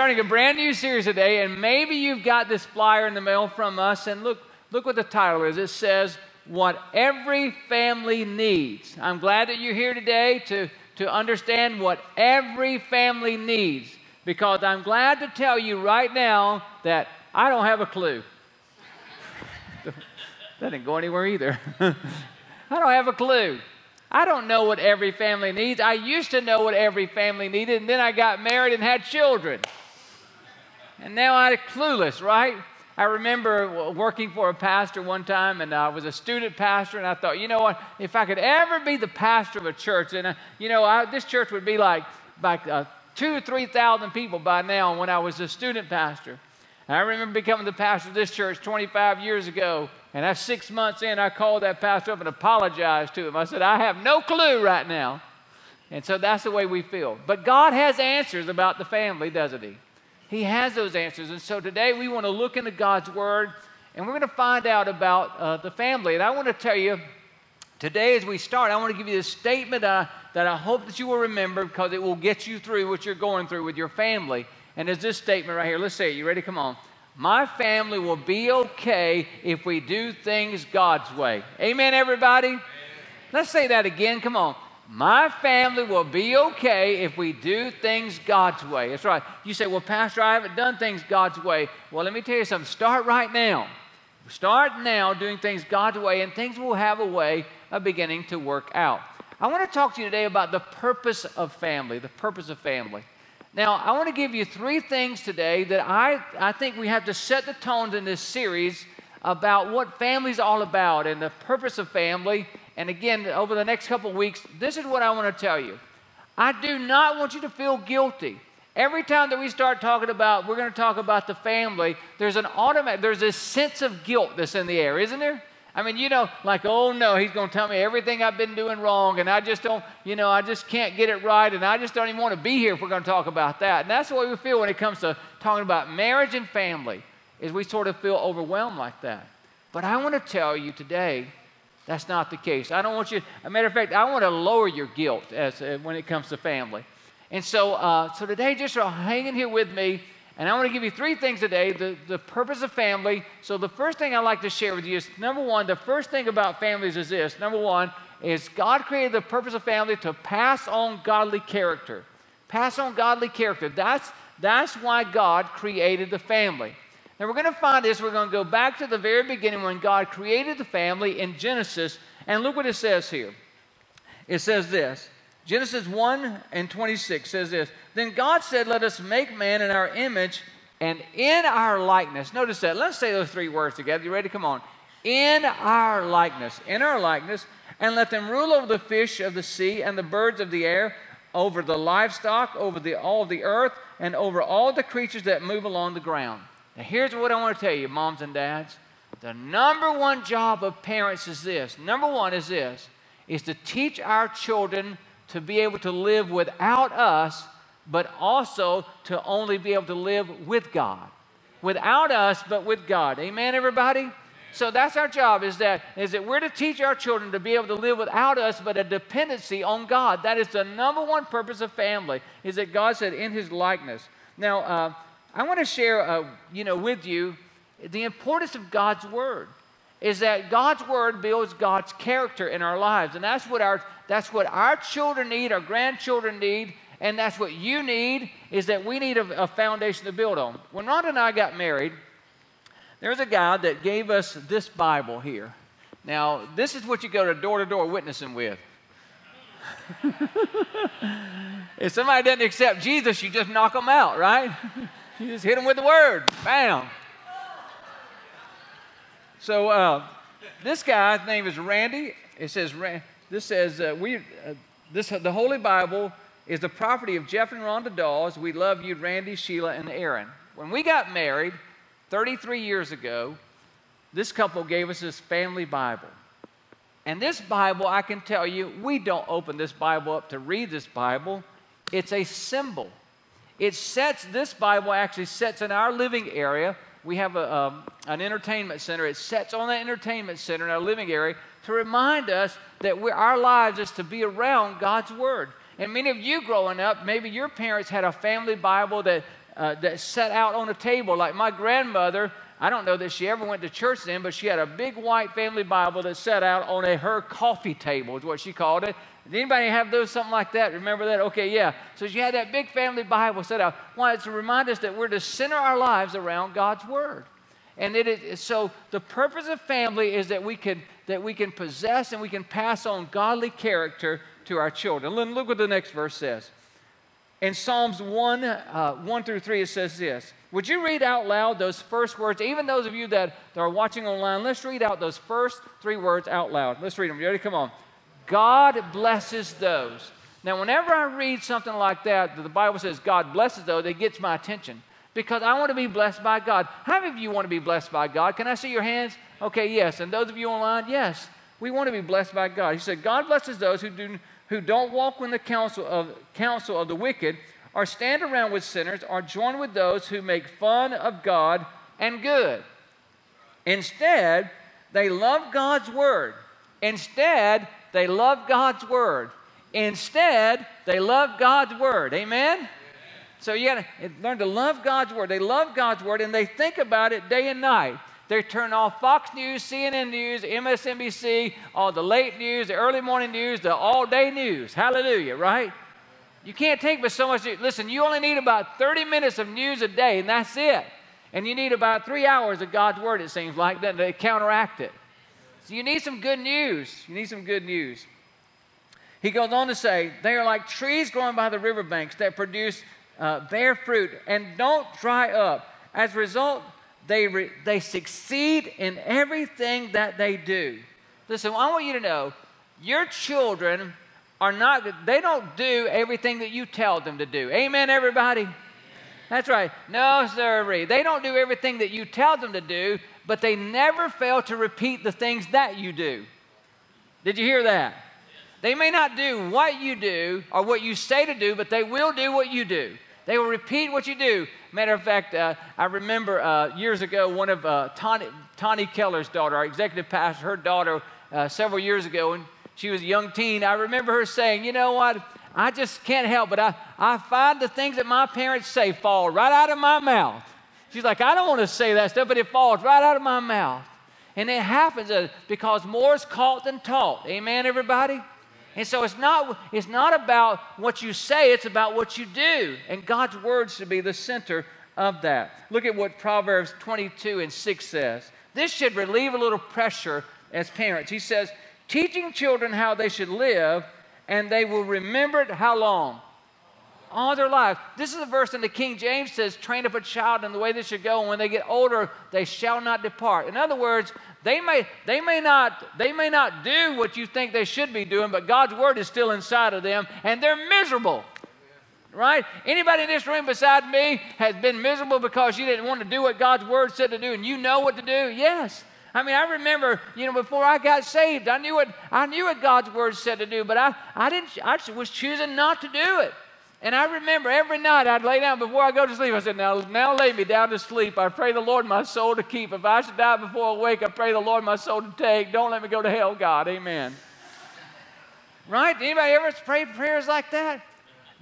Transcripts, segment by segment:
Starting a brand new series today, and maybe you've got this flyer in the mail from us. And look, look what the title is. It says, What Every Family Needs. I'm glad that you're here today to, to understand what every family needs, because I'm glad to tell you right now that I don't have a clue. that didn't go anywhere either. I don't have a clue. I don't know what every family needs. I used to know what every family needed, and then I got married and had children. And now I'm clueless, right? I remember working for a pastor one time, and I was a student pastor, and I thought, you know what? If I could ever be the pastor of a church, and uh, you know, I, this church would be like like uh, two or three thousand people by now when I was a student pastor. And I remember becoming the pastor of this church 25 years ago, and that's six months in, I called that pastor up and apologized to him. I said, I have no clue right now. And so that's the way we feel. But God has answers about the family, doesn't He? He has those answers. And so today we want to look into God's Word and we're going to find out about uh, the family. And I want to tell you today as we start, I want to give you this statement uh, that I hope that you will remember because it will get you through what you're going through with your family. And there's this statement right here. Let's say it. You ready? Come on. My family will be okay if we do things God's way. Amen, everybody? Amen. Let's say that again. Come on. My family will be okay if we do things God's way. That's right. You say, Well, Pastor, I haven't done things God's way. Well, let me tell you something. Start right now. Start now doing things God's way, and things will have a way of beginning to work out. I want to talk to you today about the purpose of family. The purpose of family. Now, I want to give you three things today that I, I think we have to set the tones in this series about what family is all about and the purpose of family. And again, over the next couple weeks, this is what I want to tell you. I do not want you to feel guilty. Every time that we start talking about, we're going to talk about the family, there's an automatic, there's a sense of guilt that's in the air, isn't there? I mean, you know, like, oh no, he's going to tell me everything I've been doing wrong, and I just don't, you know, I just can't get it right, and I just don't even want to be here if we're going to talk about that. And that's the way we feel when it comes to talking about marriage and family, is we sort of feel overwhelmed like that. But I want to tell you today, that's not the case. I don't want you, a matter of fact, I want to lower your guilt as, uh, when it comes to family. And so, uh, so today, just hang in here with me and I want to give you three things today the, the purpose of family. So, the first thing I'd like to share with you is number one, the first thing about families is this. Number one is God created the purpose of family to pass on godly character. Pass on godly character. That's, that's why God created the family. Now, we're going to find this. We're going to go back to the very beginning when God created the family in Genesis. And look what it says here. It says this Genesis 1 and 26 says this Then God said, Let us make man in our image and in our likeness. Notice that. Let's say those three words together. You ready? Come on. In our likeness. In our likeness. And let them rule over the fish of the sea and the birds of the air, over the livestock, over the, all the earth, and over all the creatures that move along the ground. Now, here's what I want to tell you, moms and dads. The number one job of parents is this. Number one is this is to teach our children to be able to live without us, but also to only be able to live with God. Without us, but with God. Amen, everybody? So that's our job is that is that we're to teach our children to be able to live without us, but a dependency on God. That is the number one purpose of family. Is that God said in His likeness. Now, uh, I want to share, uh, you know, with you the importance of God's word. Is that God's word builds God's character in our lives, and that's what our that's what our children need, our grandchildren need, and that's what you need, is that we need a, a foundation to build on. When Rhonda and I got married, there's a guy that gave us this Bible here. Now, this is what you go to door to door witnessing with. if somebody doesn't accept Jesus, you just knock them out, right? you just hit them with the word. Bam. So, uh, this guy's name is Randy. It says, this says, uh, we, uh, this, the Holy Bible is the property of Jeff and Rhonda Dawes. We love you, Randy, Sheila, and Aaron. When we got married 33 years ago, this couple gave us this family Bible. And this Bible, I can tell you, we don't open this Bible up to read this Bible. It's a symbol. It sets, this Bible actually sets in our living area. We have a, um, an entertainment center. It sets on that entertainment center in our living area to remind us that our lives is to be around God's Word. And many of you growing up, maybe your parents had a family Bible that, uh, that set out on a table. Like my grandmother, I don't know that she ever went to church then, but she had a big white family Bible that set out on a her coffee table, is what she called it. Did anybody have those something like that? Remember that? Okay, yeah. So she had that big family Bible set out. Why? It's to remind us that we're to center our lives around God's Word. And it is, so the purpose of family is that we can that we can possess and we can pass on godly character to our children. Look what the next verse says. In Psalms 1, uh, 1 through 3, it says this. Would you read out loud those first words? Even those of you that, that are watching online, let's read out those first three words out loud. Let's read them. You ready? Come on. God blesses those. Now, whenever I read something like that, the Bible says God blesses those, it gets my attention because I want to be blessed by God. How many of you want to be blessed by God? Can I see your hands? Okay, yes. And those of you online, yes. We want to be blessed by God. He said, God blesses those who, do, who don't walk in the counsel of, counsel of the wicked, or stand around with sinners, or join with those who make fun of God and good. Instead, they love God's word. Instead, they love God's word. Instead, they love God's word. Amen? So you got to learn to love God's word. They love God's word and they think about it day and night. They turn off Fox News, CNN News, MSNBC, all the late news, the early morning news, the all day news. Hallelujah, right? You can't take but so much. Listen, you only need about 30 minutes of news a day, and that's it. And you need about three hours of God's word, it seems like, that to counteract it. So you need some good news. You need some good news. He goes on to say, they are like trees growing by the riverbanks that produce uh, bear fruit and don't dry up. As a result, they, re- they succeed in everything that they do. Listen, I want you to know your children are not, they don't do everything that you tell them to do. Amen, everybody? That's right. No, sir. They don't do everything that you tell them to do, but they never fail to repeat the things that you do. Did you hear that? They may not do what you do or what you say to do, but they will do what you do. They will repeat what you do. Matter of fact, uh, I remember uh, years ago, one of uh, Tawny, Tawny Keller's daughter, our executive pastor, her daughter, uh, several years ago, and she was a young teen. I remember her saying, You know what? I just can't help but I, I find the things that my parents say fall right out of my mouth. She's like, I don't want to say that stuff, but it falls right out of my mouth. And it happens because more is caught than taught. Amen, everybody? And so it's not, it's not about what you say, it's about what you do. And God's word should be the center of that. Look at what Proverbs 22 and 6 says. This should relieve a little pressure as parents. He says, teaching children how they should live, and they will remember it how long? All their lives. This is a verse in the King James says, train up a child in the way they should go, and when they get older, they shall not depart. In other words, they may, they, may not, they may not do what you think they should be doing, but God's word is still inside of them, and they're miserable. Right? Anybody in this room beside me has been miserable because you didn't want to do what God's word said to do, and you know what to do? Yes. I mean, I remember, you know, before I got saved, I knew what I knew what God's word said to do, but I, I didn't I was choosing not to do it. And I remember every night I'd lay down before I go to sleep. I said, Now, now lay me down to sleep. I pray the Lord my soul to keep. If I should die before I wake, I pray the Lord my soul to take. Don't let me go to hell, God. Amen. Right? Anybody ever prayed prayers like that?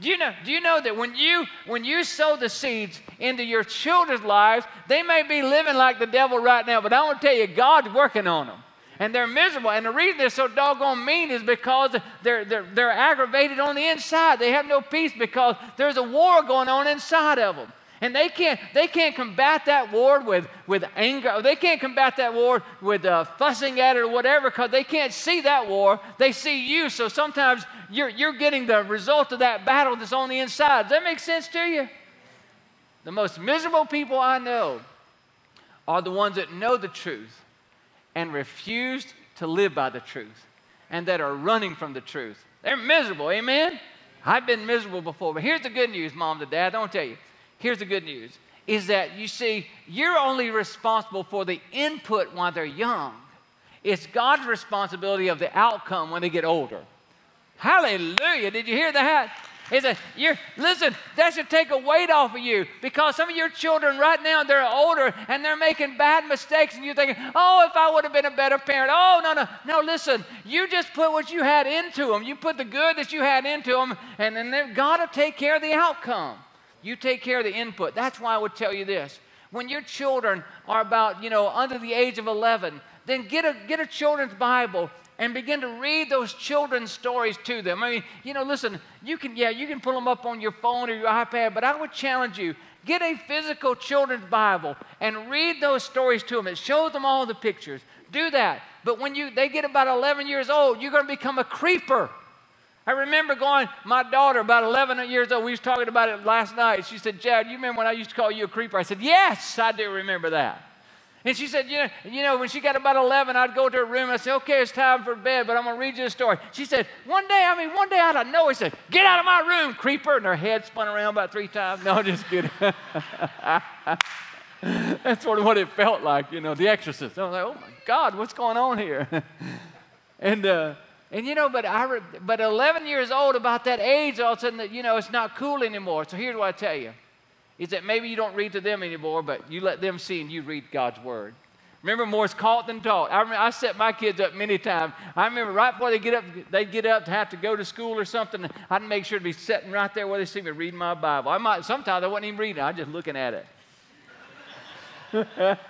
Do you know, do you know that when you when you sow the seeds into your children's lives, they may be living like the devil right now, but I want to tell you, God's working on them and they're miserable. And the reason they're so doggone mean is because they're, they're, they're aggravated on the inside. They have no peace because there's a war going on inside of them. And they can't, they can't combat that war with, with anger. They can't combat that war with uh, fussing at it or whatever because they can't see that war. They see you. So sometimes you're, you're getting the result of that battle that's on the inside. Does that make sense to you? The most miserable people I know are the ones that know the truth and refused to live by the truth. and that are running from the truth. They're miserable, amen? I've been miserable before, but here's the good news, mom and dad. I want to tell you. Here's the good news is that you see, you're only responsible for the input while they're young. It's God's responsibility of the outcome when they get older. Hallelujah. Did you hear that? He said, you're, listen, that should take a weight off of you because some of your children right now, they're older and they're making bad mistakes and you're thinking, oh, if I would have been a better parent. Oh, no, no. No, listen, you just put what you had into them. You put the good that you had into them and then God will take care of the outcome. You take care of the input. That's why I would tell you this. When your children are about, you know, under the age of 11, then get a, get a children's Bible and begin to read those children's stories to them. I mean, you know, listen, you can, yeah, you can pull them up on your phone or your iPad, but I would challenge you get a physical children's Bible and read those stories to them. It shows them all the pictures. Do that. But when you, they get about 11 years old, you're going to become a creeper. I remember going, my daughter, about 11 years old, we was talking about it last night. She said, Chad, you remember when I used to call you a creeper? I said, Yes, I do remember that. And she said, you know, you know, when she got about 11, I'd go to her room. I'd say, okay, it's time for bed, but I'm going to read you a story. She said, one day, I mean, one day out of nowhere, she said, get out of my room, creeper. And her head spun around about three times. No, just kidding. That's sort of what it felt like, you know, the exorcist. I was like, oh my God, what's going on here? and, uh, and you know, but I, re- but 11 years old, about that age, all of a sudden, you know, it's not cool anymore. So here's what I tell you is that maybe you don't read to them anymore, but you let them see and you read God's word. Remember, more is caught than taught. I, remember, I set my kids up many times. I remember right before they get up, they get up to have to go to school or something. I'd make sure to be sitting right there where they see me reading my Bible. I might sometimes I wasn't even reading; I was just looking at it.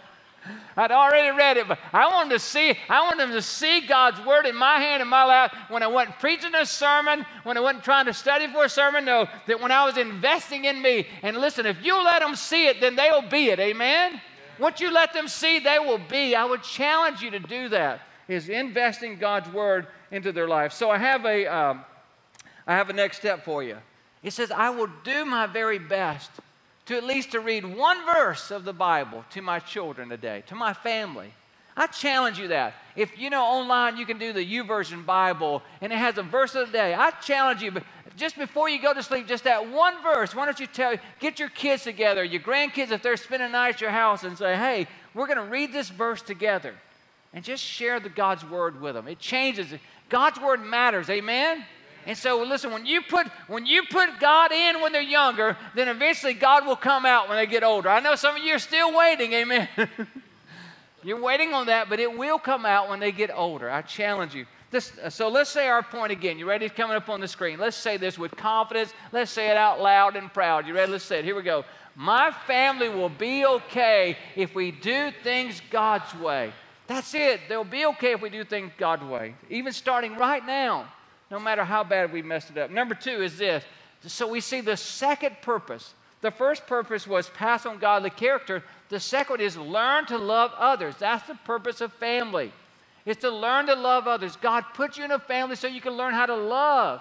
I'd already read it, but I wanted to see, I wanted them to see God's word in my hand in my life when I wasn't preaching a sermon, when I wasn't trying to study for a sermon. No, that when I was investing in me. And listen, if you let them see it, then they will be it. Amen? Yeah. Once you let them see, they will be. I would challenge you to do that. Is investing God's word into their life. So I have a, um, I have a next step for you. It says, I will do my very best to at least to read one verse of the Bible to my children today, to my family. I challenge you that. If you know online you can do the YouVersion Bible and it has a verse of the day, I challenge you just before you go to sleep, just that one verse. Why don't you tell get your kids together, your grandkids if they're spending the night at your house and say, "Hey, we're going to read this verse together." And just share the God's word with them. It changes. God's word matters. Amen. And so listen, when you put when you put God in when they're younger, then eventually God will come out when they get older. I know some of you are still waiting, amen. You're waiting on that, but it will come out when they get older. I challenge you. This, uh, so let's say our point again. You ready? It's coming up on the screen. Let's say this with confidence. Let's say it out loud and proud. You ready? Let's say it. Here we go. My family will be okay if we do things God's way. That's it. They'll be okay if we do things God's way. Even starting right now no matter how bad we messed it up. Number two is this. So we see the second purpose. The first purpose was pass on godly character. The second is learn to love others. That's the purpose of family. It's to learn to love others. God put you in a family so you can learn how to love.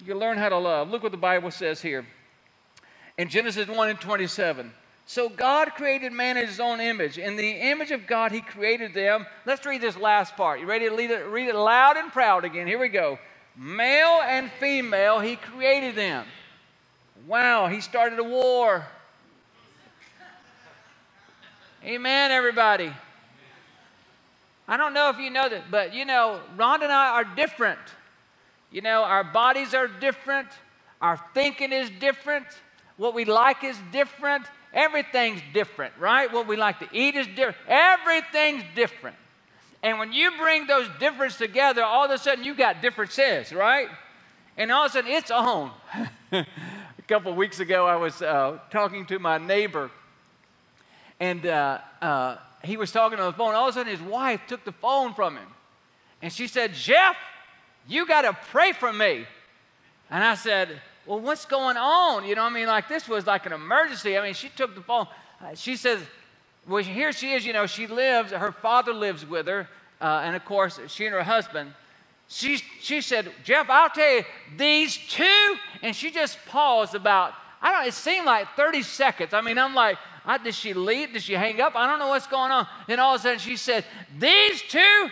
You can learn how to love. Look what the Bible says here. In Genesis 1 and 27. So God created man in his own image. In the image of God, he created them. Let's read this last part. You ready to read it, read it loud and proud again? Here we go. Male and female, he created them. Wow, he started a war. Amen, everybody. I don't know if you know that, but you know, Rhonda and I are different. You know, our bodies are different, our thinking is different, what we like is different, everything's different, right? What we like to eat is different, everything's different. And when you bring those differences together, all of a sudden you got differences, right? And all of a sudden it's on. a couple of weeks ago, I was uh, talking to my neighbor, and uh, uh, he was talking on the phone. All of a sudden, his wife took the phone from him, and she said, "Jeff, you got to pray for me." And I said, "Well, what's going on?" You know, I mean, like this was like an emergency. I mean, she took the phone. Uh, she says, well, here she is, you know, she lives, her father lives with her, uh, and of course, she and her husband. She, she said, Jeff, I'll tell you, these two, and she just paused about, I don't it seemed like 30 seconds. I mean, I'm like, I, did she leave? Did she hang up? I don't know what's going on. Then all of a sudden she said, These two,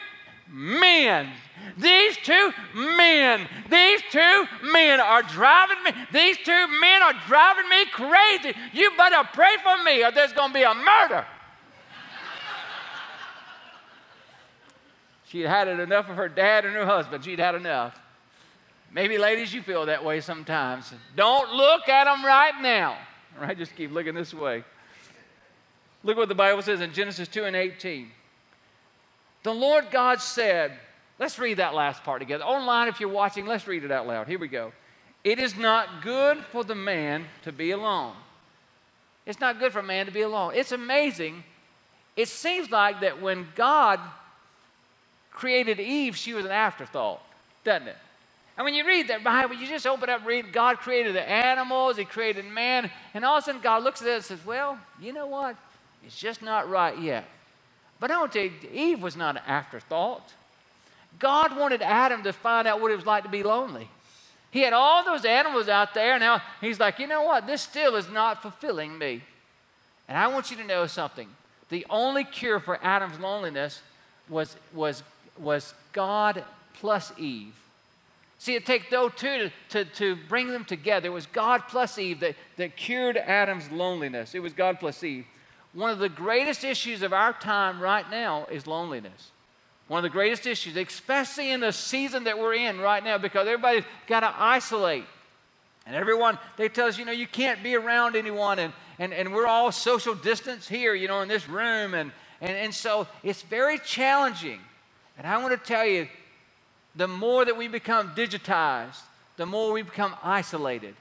men. These two men, these two men are driving me, these two men are driving me crazy. You better pray for me or there's going to be a murder. She'd had it enough of her dad and her husband. She'd had enough. Maybe, ladies, you feel that way sometimes. Don't look at them right now. Right? Just keep looking this way. Look what the Bible says in Genesis 2 and 18. The Lord God said, let's read that last part together. Online, if you're watching, let's read it out loud. Here we go. It is not good for the man to be alone. It's not good for a man to be alone. It's amazing. It seems like that when God created Eve, she was an afterthought, doesn't it? And when you read that Bible, you just open up, read, God created the animals, He created man, and all of a sudden God looks at it and says, Well, you know what? It's just not right yet. But I want to tell you, Eve was not an afterthought. God wanted Adam to find out what it was like to be lonely. He had all those animals out there, and now he's like, you know what? This still is not fulfilling me. And I want you to know something. The only cure for Adam's loneliness was, was, was God plus Eve. See, it takes those two to, to, to bring them together. It was God plus Eve that, that cured Adam's loneliness. It was God plus Eve. One of the greatest issues of our time right now is loneliness. One of the greatest issues, especially in the season that we're in right now, because everybody's got to isolate. And everyone, they tell us, you know, you can't be around anyone. And, and, and we're all social distance here, you know, in this room. And, and, and so it's very challenging. And I want to tell you, the more that we become digitized, the more we become isolated.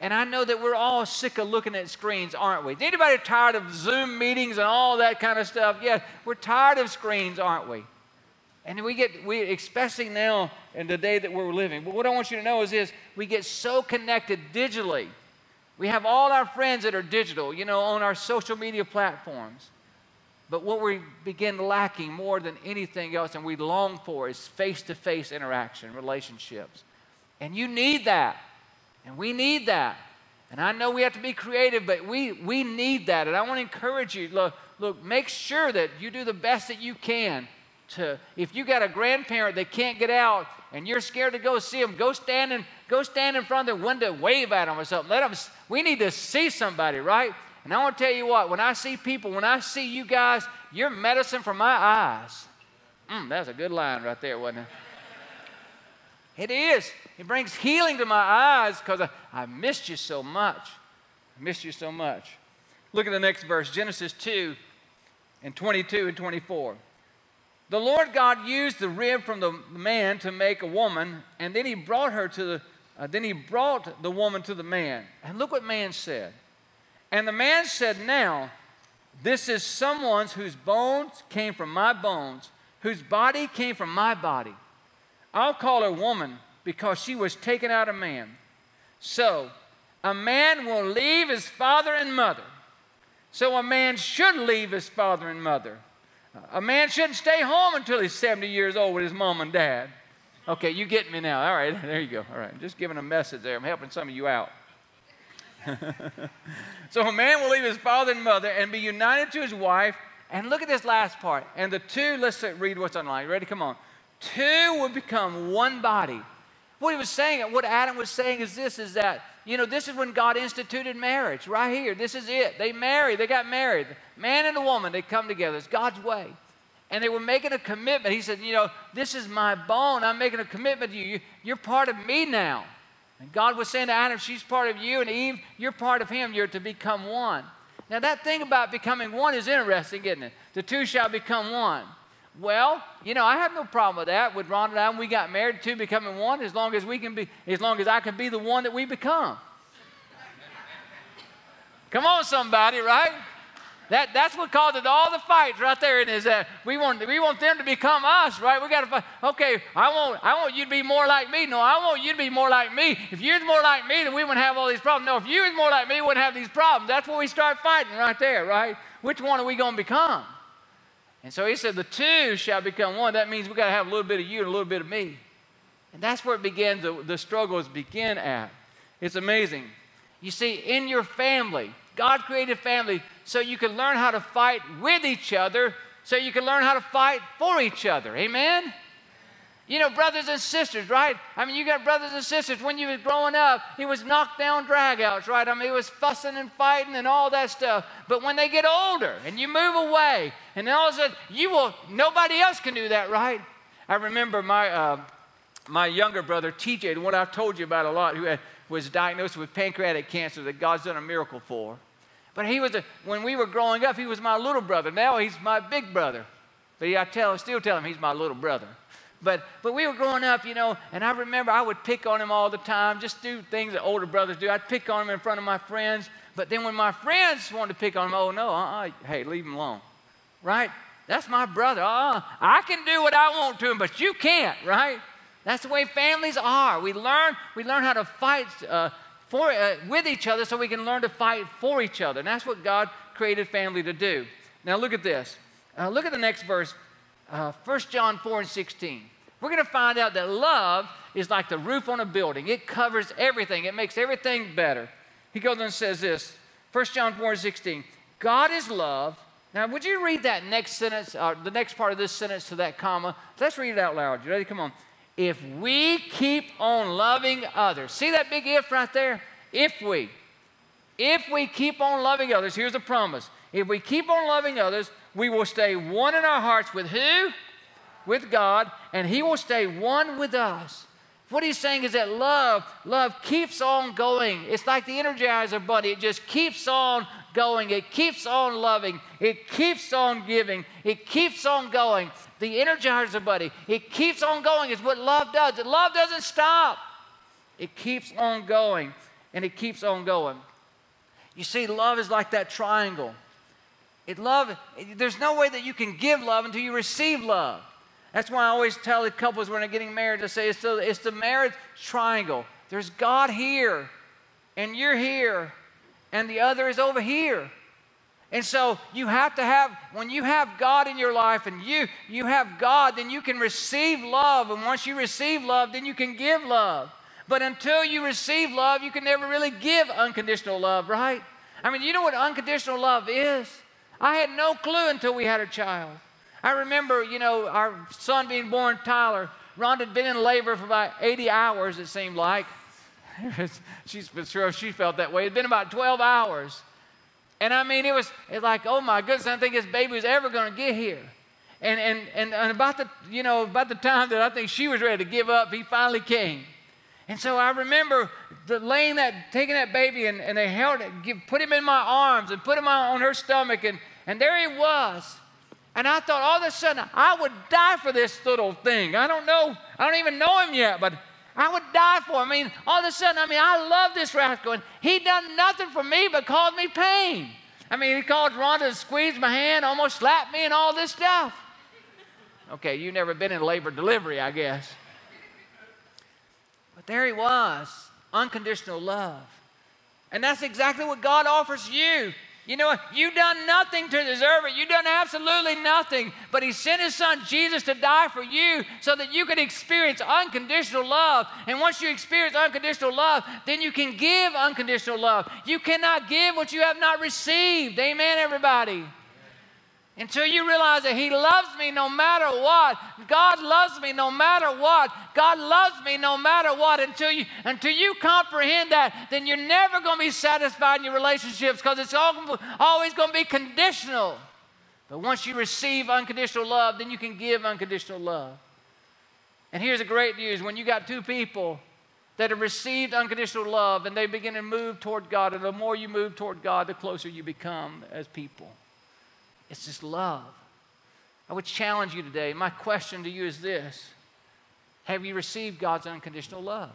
And I know that we're all sick of looking at screens, aren't we? Anybody tired of Zoom meetings and all that kind of stuff? Yeah, we're tired of screens, aren't we? And we get, we, especially now in the day that we're living. But what I want you to know is this we get so connected digitally. We have all our friends that are digital, you know, on our social media platforms. But what we begin lacking more than anything else and we long for is face to face interaction, relationships. And you need that. And we need that. And I know we have to be creative, but we, we need that. And I want to encourage you look, look, make sure that you do the best that you can to, if you got a grandparent that can't get out and you're scared to go see them, go stand in, go stand in front of the window, wave at them or something. Let them, we need to see somebody, right? And I want to tell you what, when I see people, when I see you guys, you're medicine for my eyes. Mm, that's a good line right there, wasn't it? It is. It brings healing to my eyes because I, I missed you so much. I missed you so much. Look at the next verse Genesis 2 and 22 and 24. The Lord God used the rib from the man to make a woman, and then he brought her to the, uh, then he brought the woman to the man. And look what man said. And the man said, Now, this is someone's whose bones came from my bones, whose body came from my body. I'll call her woman because she was taken out of man. So, a man will leave his father and mother. So, a man should leave his father and mother. A man shouldn't stay home until he's 70 years old with his mom and dad. Okay, you get me now. All right, there you go. All right, I'm just giving a message there. I'm helping some of you out. so, a man will leave his father and mother and be united to his wife. And look at this last part. And the two, let's read what's online. Ready? Come on. Two will become one body. What he was saying, what Adam was saying is this is that, you know, this is when God instituted marriage, right here. This is it. They married, they got married. Man and a woman, they come together. It's God's way. And they were making a commitment. He said, you know, this is my bone. I'm making a commitment to you. You're part of me now. And God was saying to Adam, she's part of you, and Eve, you're part of him. You're to become one. Now, that thing about becoming one is interesting, isn't it? The two shall become one. Well, you know, I have no problem with that. With Ron and I, when we got married, two becoming one, as long as we can be, as long as I can be the one that we become. Come on, somebody, right? That, that's what causes all the fights right there. Is that we want we want them to become us, right? We got to fight. Okay, I want I want you to be more like me. No, I want you to be more like me. If you're more like me, then we wouldn't have all these problems. No, if you was more like me, we wouldn't have these problems. That's where we start fighting right there, right? Which one are we going to become? And so he said, The two shall become one. That means we've got to have a little bit of you and a little bit of me. And that's where it begins, the, the struggles begin at. It's amazing. You see, in your family, God created family so you can learn how to fight with each other so you can learn how to fight for each other. Amen? You know, brothers and sisters, right? I mean, you got brothers and sisters. When you was growing up, it was knockdown dragouts, right? I mean, it was fussing and fighting and all that stuff. But when they get older and you move away, and then all of a sudden, you will, nobody else can do that, right? I remember my, uh, my younger brother, TJ, the one I've told you about a lot, who had, was diagnosed with pancreatic cancer that God's done a miracle for. But he was, a, when we were growing up, he was my little brother. Now he's my big brother. But I tell, still tell him he's my little brother. But, but we were growing up, you know, and I remember I would pick on him all the time, just do things that older brothers do. I'd pick on him in front of my friends. But then when my friends wanted to pick on him, oh, no, uh-uh, hey, leave him alone. Right? That's my brother. Uh-uh. I can do what I want to him, but you can't, right? That's the way families are. We learn, we learn how to fight uh, for, uh, with each other so we can learn to fight for each other. And that's what God created family to do. Now, look at this. Uh, look at the next verse, uh, 1 John 4 and 16. We're going to find out that love is like the roof on a building, it covers everything, it makes everything better. He goes on and says this 1 John 4 and 16 God is love. Now, would you read that next sentence, or uh, the next part of this sentence to that comma? Let's read it out loud. You ready? Come on. If we keep on loving others, see that big if right there? If we, if we keep on loving others, here's a promise. If we keep on loving others, we will stay one in our hearts with who? With God, and He will stay one with us. What he's saying is that love, love keeps on going. It's like the Energizer Bunny. It just keeps on going. It keeps on loving. It keeps on giving. It keeps on going. The Energizer Bunny, it keeps on going. Is what love does. Love doesn't stop. It keeps on going, and it keeps on going. You see, love is like that triangle. It love, there's no way that you can give love until you receive love. That's why I always tell the couples when they're getting married to say it's the, it's the marriage triangle. There's God here, and you're here, and the other is over here. And so you have to have, when you have God in your life and you, you have God, then you can receive love. And once you receive love, then you can give love. But until you receive love, you can never really give unconditional love, right? I mean, you know what unconditional love is? I had no clue until we had a child. I remember, you know, our son being born, Tyler. Rhonda had been in labor for about 80 hours, it seemed like. She's sure she felt that way. It'd been about 12 hours. And I mean, it was, like, oh my goodness, I think this baby was ever going to get here. And, and, and, and about the, you know, about the time that I think she was ready to give up, he finally came. And so I remember the, laying that, taking that baby, and, and they held it, give, put him in my arms and put him on, on her stomach, and, and there he was. And I thought all of a sudden I would die for this little thing. I don't know, I don't even know him yet, but I would die for him. I mean, all of a sudden, I mean, I love this rascal, and he done nothing for me but caused me pain. I mean, he called Rhonda to squeeze my hand, almost slapped me, and all this stuff. Okay, you never been in labor delivery, I guess But there he was, unconditional love. And that's exactly what God offers you. You know, you've done nothing to deserve it. You've done absolutely nothing. But He sent His Son Jesus to die for you so that you could experience unconditional love. And once you experience unconditional love, then you can give unconditional love. You cannot give what you have not received. Amen, everybody until you realize that He loves me no matter what. God loves me no matter what. God loves me no matter what. Until you, until you comprehend that, then you're never going to be satisfied in your relationships because it's all, always going to be conditional. But once you receive unconditional love, then you can give unconditional love. And here's the great news when you got two people that have received unconditional love and they begin to move toward God, and the more you move toward God, the closer you become as people. It's just love. I would challenge you today. My question to you is this Have you received God's unconditional love?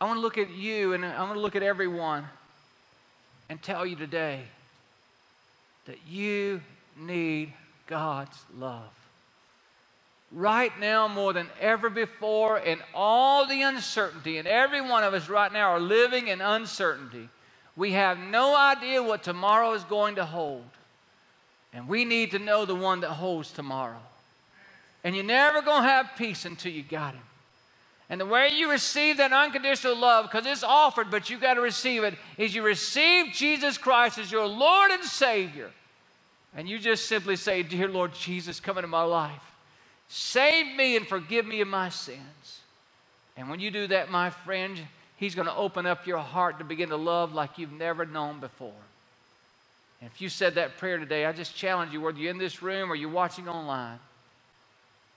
I want to look at you and I want to look at everyone and tell you today that you need God's love. Right now, more than ever before, in all the uncertainty, and every one of us right now are living in uncertainty. We have no idea what tomorrow is going to hold. And we need to know the one that holds tomorrow. And you're never going to have peace until you got him. And the way you receive that unconditional love, because it's offered, but you got to receive it, is you receive Jesus Christ as your Lord and Savior. and you just simply say, Dear Lord Jesus, come into my life. Save me and forgive me of my sins. And when you do that, my friend, He's going to open up your heart to begin to love like you've never known before. And if you said that prayer today, I just challenge you, whether you're in this room or you're watching online,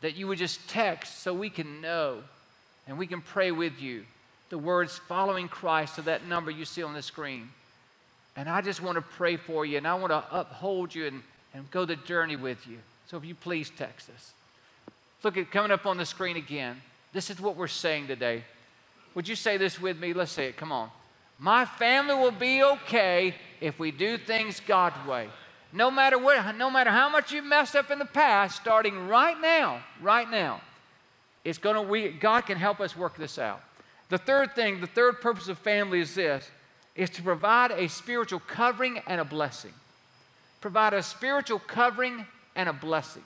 that you would just text so we can know and we can pray with you the words following Christ to that number you see on the screen. And I just want to pray for you and I want to uphold you and, and go the journey with you. So if you please text us. Look at coming up on the screen again. This is what we're saying today. Would you say this with me? Let's say it. Come on. My family will be okay if we do things God's way. No matter what, no matter how much you've messed up in the past, starting right now, right now, it's gonna we God can help us work this out. The third thing, the third purpose of family is this is to provide a spiritual covering and a blessing. Provide a spiritual covering and a blessing.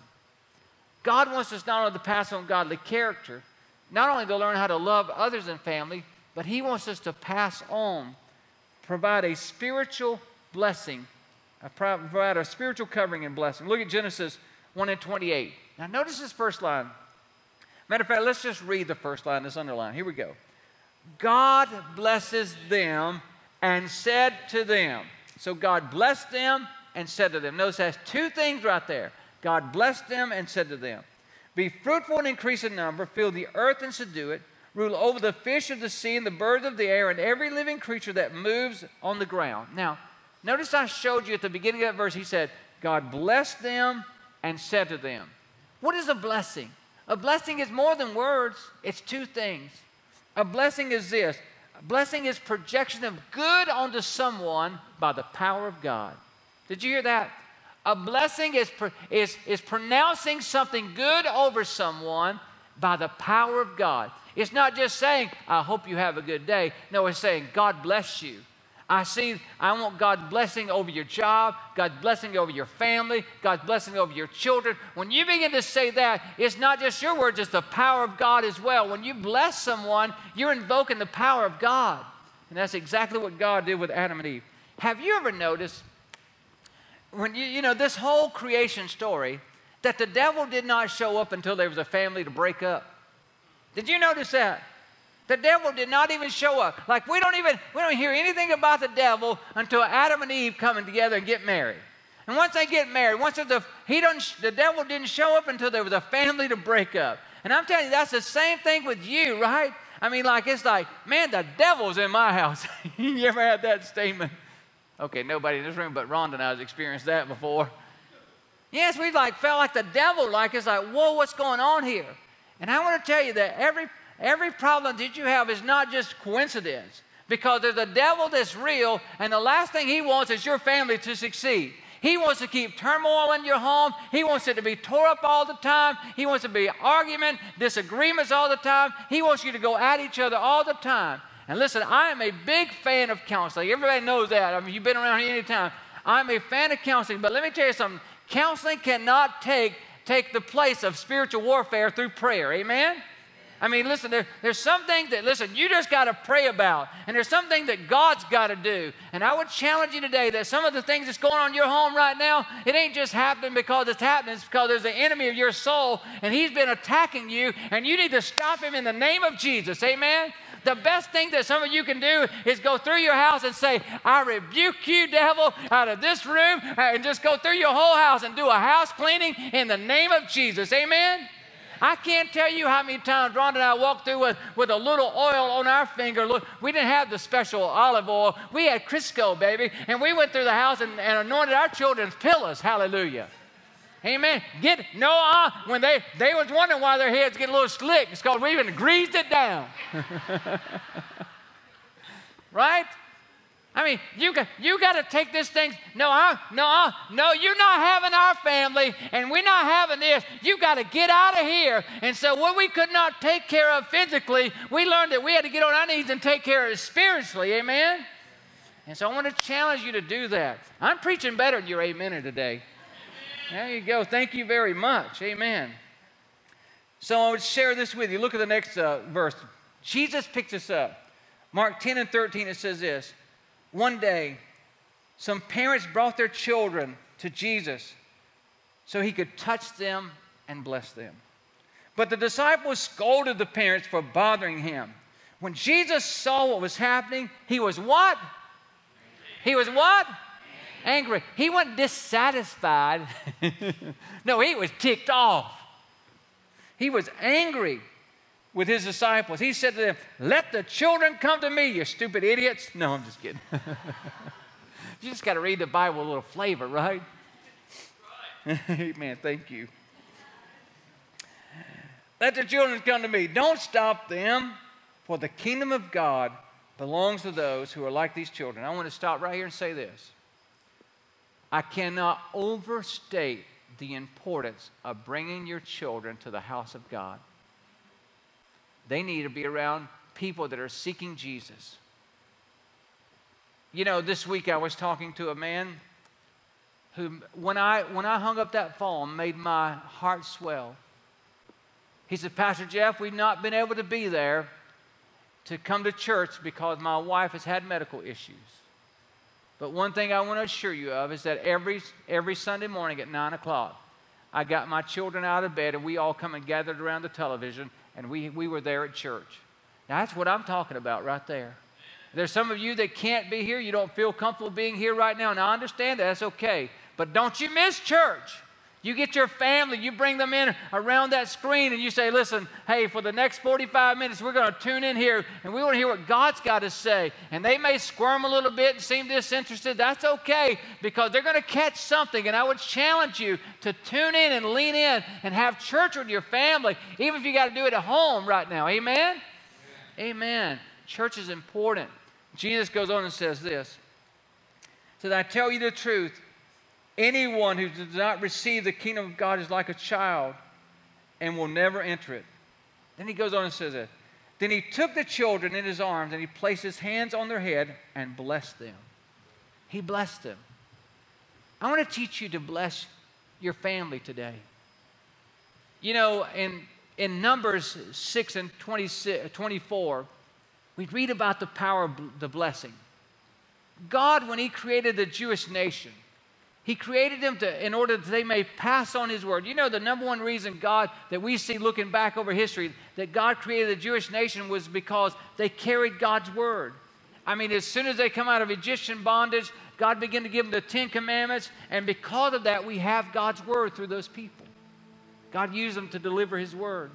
God wants us not only to pass on godly character, not only to learn how to love others in family, but He wants us to pass on, provide a spiritual blessing, provide a spiritual covering and blessing. Look at Genesis 1 and 28. Now, notice this first line. Matter of fact, let's just read the first line, this underline. Here we go. God blesses them and said to them. So God blessed them and said to them. Notice that's two things right there. God blessed them and said to them, Be fruitful and increase in number, fill the earth and subdue it, rule over the fish of the sea and the birds of the air and every living creature that moves on the ground. Now, notice I showed you at the beginning of that verse, he said, God blessed them and said to them. What is a blessing? A blessing is more than words, it's two things. A blessing is this a blessing is projection of good onto someone by the power of God. Did you hear that? A blessing is, is, is pronouncing something good over someone by the power of God. It's not just saying, I hope you have a good day. No, it's saying, God bless you. I see, I want God's blessing over your job, God's blessing over your family, God's blessing over your children. When you begin to say that, it's not just your words, it's the power of God as well. When you bless someone, you're invoking the power of God. And that's exactly what God did with Adam and Eve. Have you ever noticed when you, you know, this whole creation story, that the devil did not show up until there was a family to break up? Did you notice that? The devil did not even show up. Like we don't even we don't hear anything about the devil until Adam and Eve coming together and get married. And once they get married, once the he don't the devil didn't show up until there was a family to break up. And I'm telling you, that's the same thing with you, right? I mean, like it's like, man, the devil's in my house. you ever had that statement? Okay, nobody in this room but Rhonda and I has experienced that before. Yes, we like felt like the devil, like it's like, whoa, what's going on here? And I want to tell you that every Every problem that you have is not just coincidence because there's a devil that's real, and the last thing he wants is your family to succeed. He wants to keep turmoil in your home. He wants it to be tore up all the time. He wants to be argument, disagreements all the time. He wants you to go at each other all the time. And listen, I am a big fan of counseling. Everybody knows that. I mean, you've been around here any time. I'm a fan of counseling, but let me tell you something. Counseling cannot take, take the place of spiritual warfare through prayer. Amen? I mean, listen, there, there's some things that, listen, you just got to pray about. And there's something that God's got to do. And I would challenge you today that some of the things that's going on in your home right now, it ain't just happening because it's happening. It's because there's an enemy of your soul and he's been attacking you. And you need to stop him in the name of Jesus. Amen? The best thing that some of you can do is go through your house and say, I rebuke you, devil, out of this room, uh, and just go through your whole house and do a house cleaning in the name of Jesus. Amen? I can't tell you how many times Ron and I walked through with, with a little oil on our finger. Look, we didn't have the special olive oil. We had Crisco, baby. And we went through the house and, and anointed our children's pillows. Hallelujah. Amen. Get no uh, when they they was wondering why their heads get a little slick. It's because we even greased it down. right? I mean, you got, you got to take this thing. No, I, no, I, no, you're not having our family, and we're not having this. You got to get out of here. And so, what we could not take care of physically, we learned that we had to get on our knees and take care of it spiritually. Amen. And so, I want to challenge you to do that. I'm preaching better than your amen today. There you go. Thank you very much. Amen. So, I would share this with you. Look at the next uh, verse. Jesus picks us up. Mark 10 and 13, it says this. One day, some parents brought their children to Jesus so he could touch them and bless them. But the disciples scolded the parents for bothering him. When Jesus saw what was happening, he was what? He was what? Angry. He wasn't dissatisfied. no, he was ticked off. He was angry with his disciples. He said to them, Let the children come to me, you stupid idiots. No, I'm just kidding. you just got to read the Bible a little flavor, right? Amen. Thank you. Let the children come to me. Don't stop them, for the kingdom of God belongs to those who are like these children. I want to stop right here and say this. I cannot overstate the importance of bringing your children to the house of God. They need to be around people that are seeking Jesus. You know, this week I was talking to a man who, when I, when I hung up that phone, made my heart swell. He said, Pastor Jeff, we've not been able to be there to come to church because my wife has had medical issues. But one thing I want to assure you of is that every, every Sunday morning at 9 o'clock, I got my children out of bed and we all come and gathered around the television and we, we were there at church. Now, that's what I'm talking about right there. There's some of you that can't be here. You don't feel comfortable being here right now. And I understand that. That's okay. But don't you miss church. You get your family, you bring them in around that screen, and you say, Listen, hey, for the next 45 minutes, we're going to tune in here and we want to hear what God's got to say. And they may squirm a little bit and seem disinterested. That's okay because they're going to catch something. And I would challenge you to tune in and lean in and have church with your family, even if you got to do it at home right now. Amen? Amen. Amen. Church is important. Jesus goes on and says this. So I tell you the truth Anyone who does not receive the kingdom of God is like a child and will never enter it. Then he goes on and says this. Then he took the children in his arms and he placed his hands on their head and blessed them. He blessed them. I want to teach you to bless your family today. You know, in, in Numbers 6 and uh, 24, we read about the power of the blessing. God, when He created the Jewish nation, he created them to, in order that they may pass on His word. You know, the number one reason God, that we see looking back over history, that God created the Jewish nation was because they carried God's word. I mean, as soon as they come out of Egyptian bondage, God began to give them the Ten Commandments, and because of that, we have God's word through those people. God used them to deliver His word.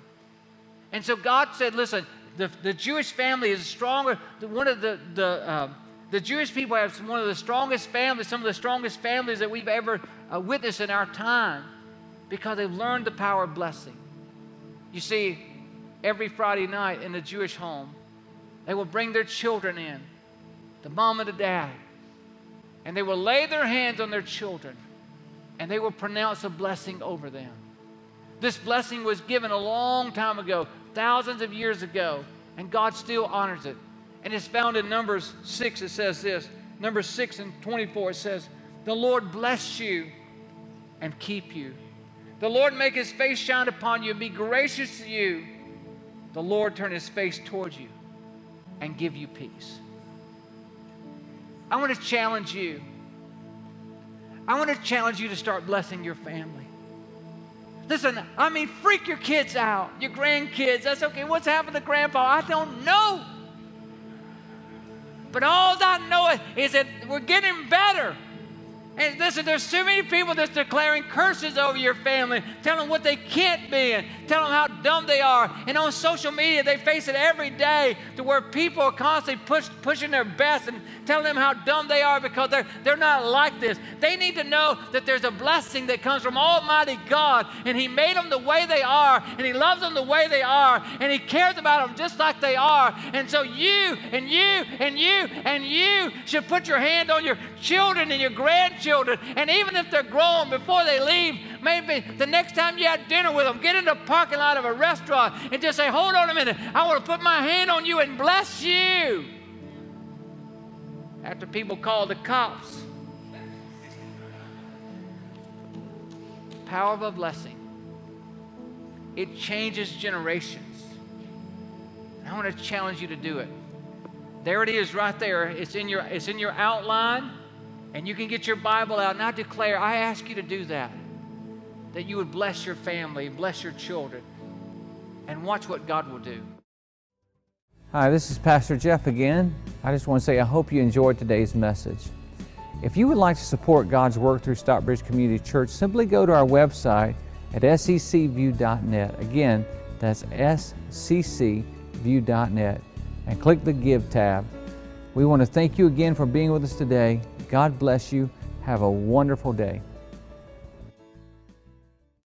And so God said, listen, the, the Jewish family is stronger. One of the, the uh, the Jewish people have one of the strongest families, some of the strongest families that we've ever uh, witnessed in our time because they've learned the power of blessing. You see, every Friday night in the Jewish home, they will bring their children in, the mom and the dad, and they will lay their hands on their children and they will pronounce a blessing over them. This blessing was given a long time ago, thousands of years ago, and God still honors it. And it's found in Numbers 6, it says this. Number 6 and 24, it says, The Lord bless you and keep you. The Lord make his face shine upon you and be gracious to you. The Lord turn his face towards you and give you peace. I want to challenge you. I want to challenge you to start blessing your family. Listen, I mean, freak your kids out, your grandkids. That's okay. What's happened to grandpa? I don't know. But all I know is that we're getting better. And listen, there's too many people that's declaring curses over your family, telling them what they can't be, and telling them how dumb they are. And on social media, they face it every day to where people are constantly push, pushing their best and telling them how dumb they are because they're, they're not like this. They need to know that there's a blessing that comes from Almighty God, and He made them the way they are, and He loves them the way they are, and He cares about them just like they are. And so you and you and you and you should put your hand on your children and your grandchildren children. And even if they're grown before they leave, maybe the next time you have dinner with them, get in the parking lot of a restaurant and just say, Hold on a minute, I want to put my hand on you and bless you. After people call the cops. Power of a blessing. It changes generations. I want to challenge you to do it. There it is right there. It's in your, it's in your outline. And you can get your Bible out. And I declare, I ask you to do that. That you would bless your family, bless your children, and watch what God will do. Hi, this is Pastor Jeff again. I just want to say I hope you enjoyed today's message. If you would like to support God's work through Stockbridge Community Church, simply go to our website at sccview.net. Again, that's sccview.net and click the Give tab. We want to thank you again for being with us today. God bless you. Have a wonderful day.